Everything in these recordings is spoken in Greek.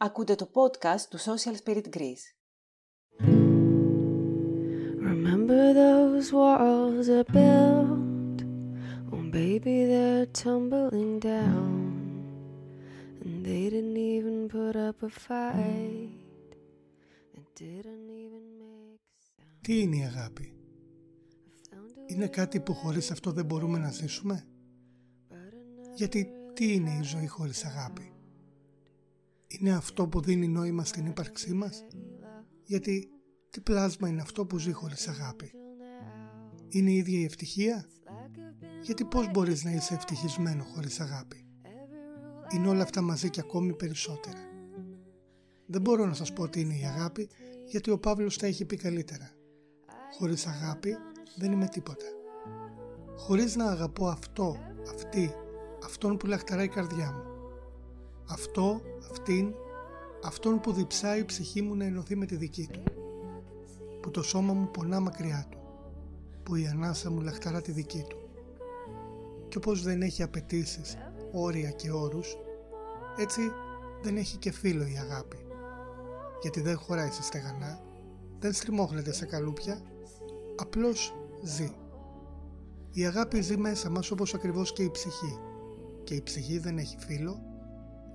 Ακούτε το podcast του Social Spirit Greece. Remember those walls I built Oh baby they're tumbling down And they didn't even put up a fight It didn't even make sound Τι είναι η αγάπη? Είναι κάτι που χωρίς αυτό δεν μπορούμε να ζήσουμε? Γιατί τι είναι η ζωή χωρίς αγάπη? Είναι αυτό που δίνει νόημα στην ύπαρξή μας; Γιατί τι πλάσμα είναι αυτό που ζει χωρίς αγάπη; Είναι η ίδια η ευτυχία; Γιατί πώς μπορείς να είσαι ευτυχισμένο χωρίς αγάπη; Είναι όλα αυτά μαζί και ακόμη περισσότερα. Δεν μπορώ να σας πω τι είναι η αγάπη γιατί ο Παύλος τα έχει πει καλύτερα. Χωρίς αγάπη δεν είμαι τίποτα. Χωρίς να αγαπώ αυτό, αυτή, αυτόν που λαχταράει η καρδιά μου αυτό, αυτήν, αυτόν που διψάει η ψυχή μου να ενωθεί με τη δική του, που το σώμα μου πονά μακριά του, που η ανάσα μου λαχταρά τη δική του. Και όπως δεν έχει απαιτήσεις, όρια και όρους, έτσι δεν έχει και φίλο η αγάπη, γιατί δεν χωράει σε στεγανά, δεν στριμώχνεται σε καλούπια, απλώς ζει. Η αγάπη ζει μέσα μας όπως ακριβώς και η ψυχή και η ψυχή δεν έχει φίλο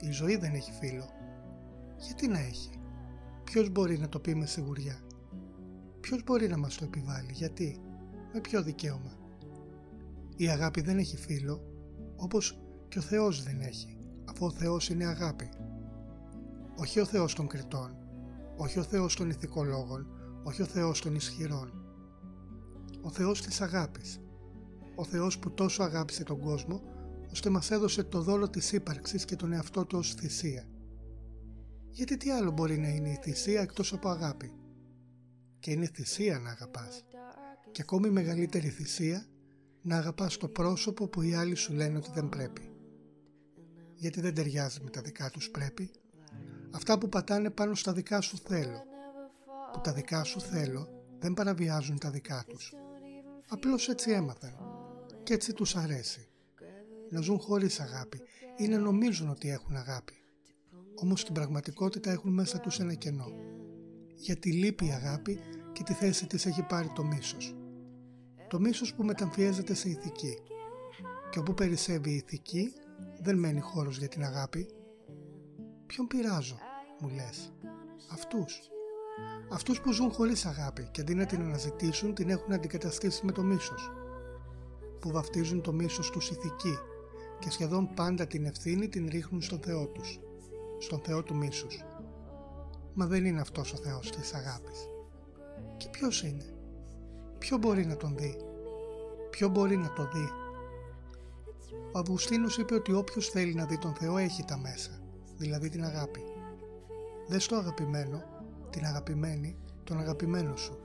η ζωή δεν έχει φίλο. Γιατί να έχει; Ποιος μπορεί να το πει με σιγουριά; Ποιος μπορεί να μας το επιβάλλει; Γιατί; Με ποιο δικαίωμα; Η αγάπη δεν έχει φίλο όπως και ο Θεός δεν έχει. Αφού ο Θεός είναι αγάπη. Όχι ο Θεός των κριτών. Όχι ο Θεός των ηθικολόγων. Όχι ο Θεός των ισχυρών. Ο Θεός της αγάπης. Ο Θεός που τόσο αγάπησε τον κόσμο ώστε μας έδωσε το δόλο της ύπαρξης και τον εαυτό του ως θυσία. Γιατί τι άλλο μπορεί να είναι η θυσία εκτός από αγάπη; Και είναι θυσία να αγαπάς. Και ακόμη μεγαλύτερη θυσία να αγαπάς το πρόσωπο που οι άλλοι σου λένε ότι δεν πρέπει. Γιατί δεν ταιριάζει με τα δικά τους πρέπει. Αυτά που πατάνε πάνω στα δικά σου θέλω. Που τα δικά σου θέλω δεν παραβιάζουν τα δικά τους. Απλώς έτσι έμαθαν. Και έτσι τους αρέσει να ζουν χωρίς αγάπη ή να νομίζουν ότι έχουν αγάπη. Όμως στην πραγματικότητα έχουν μέσα τους ένα κενό. Γιατί λείπει η αγάπη και τη θέση της έχει πάρει το μίσος. Το μίσος που μεταμφιέζεται σε ηθική. Και όπου περισσεύει η ηθική δεν μένει χώρος για την αγάπη. Ποιον πειράζω, μου λες. Αυτούς. Αυτούς που ζουν χωρίς αγάπη και αντί να την αναζητήσουν την έχουν αντικαταστήσει με το μίσος. Που βαφτίζουν το μίσος τους ηθική και σχεδόν πάντα την ευθύνη την ρίχνουν στον Θεό τους, στον Θεό του μίσους. Μα δεν είναι αυτός ο Θεός της αγάπης. Και ποιος είναι, ποιο μπορεί να τον δει, ποιο μπορεί να το δει; Ο Αυγουστίνος είπε ότι όποιος θέλει να δει τον Θεό έχει τα μέσα, δηλαδή την αγάπη. Δες το αγαπημένο, την αγαπημένη, τον αγαπημένο σου.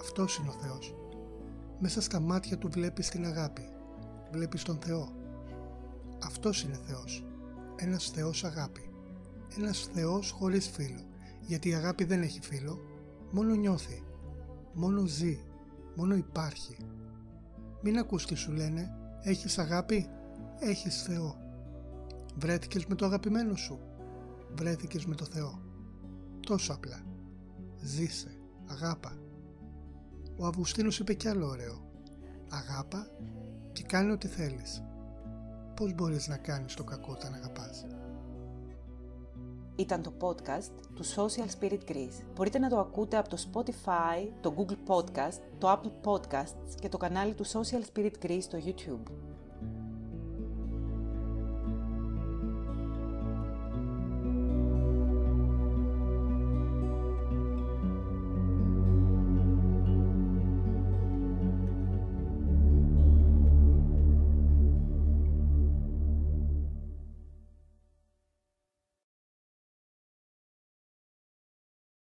Αυτός είναι ο Θεός. Μέσα στα μάτια του βλέπεις την αγάπη. Βλέπεις τον Θεό. Αυτός είναι Θεός. Ένας Θεός αγάπη. Ένας Θεός χωρίς φίλο. Γιατί η αγάπη δεν έχει φίλο, μόνο νιώθει. Μόνο ζει. Μόνο υπάρχει. Μην ακούς τι σου λένε. Έχεις αγάπη; Έχεις Θεό. Βρέθηκες με το αγαπημένο σου. Βρέθηκες με το Θεό. Τόσο απλά. Ζήσε. Αγάπα. Ο Αυγουστίνος είπε κι άλλο ωραίο. Αγάπα και κάνει ό,τι θέλεις πώς μπορείς να κάνεις το κακό όταν αγαπάς; Ήταν το podcast του Social Spirit Greece. Μπορείτε να το ακούτε από το Spotify, το Google Podcast, το Apple Podcasts και το κανάλι του Social Spirit Greece στο YouTube.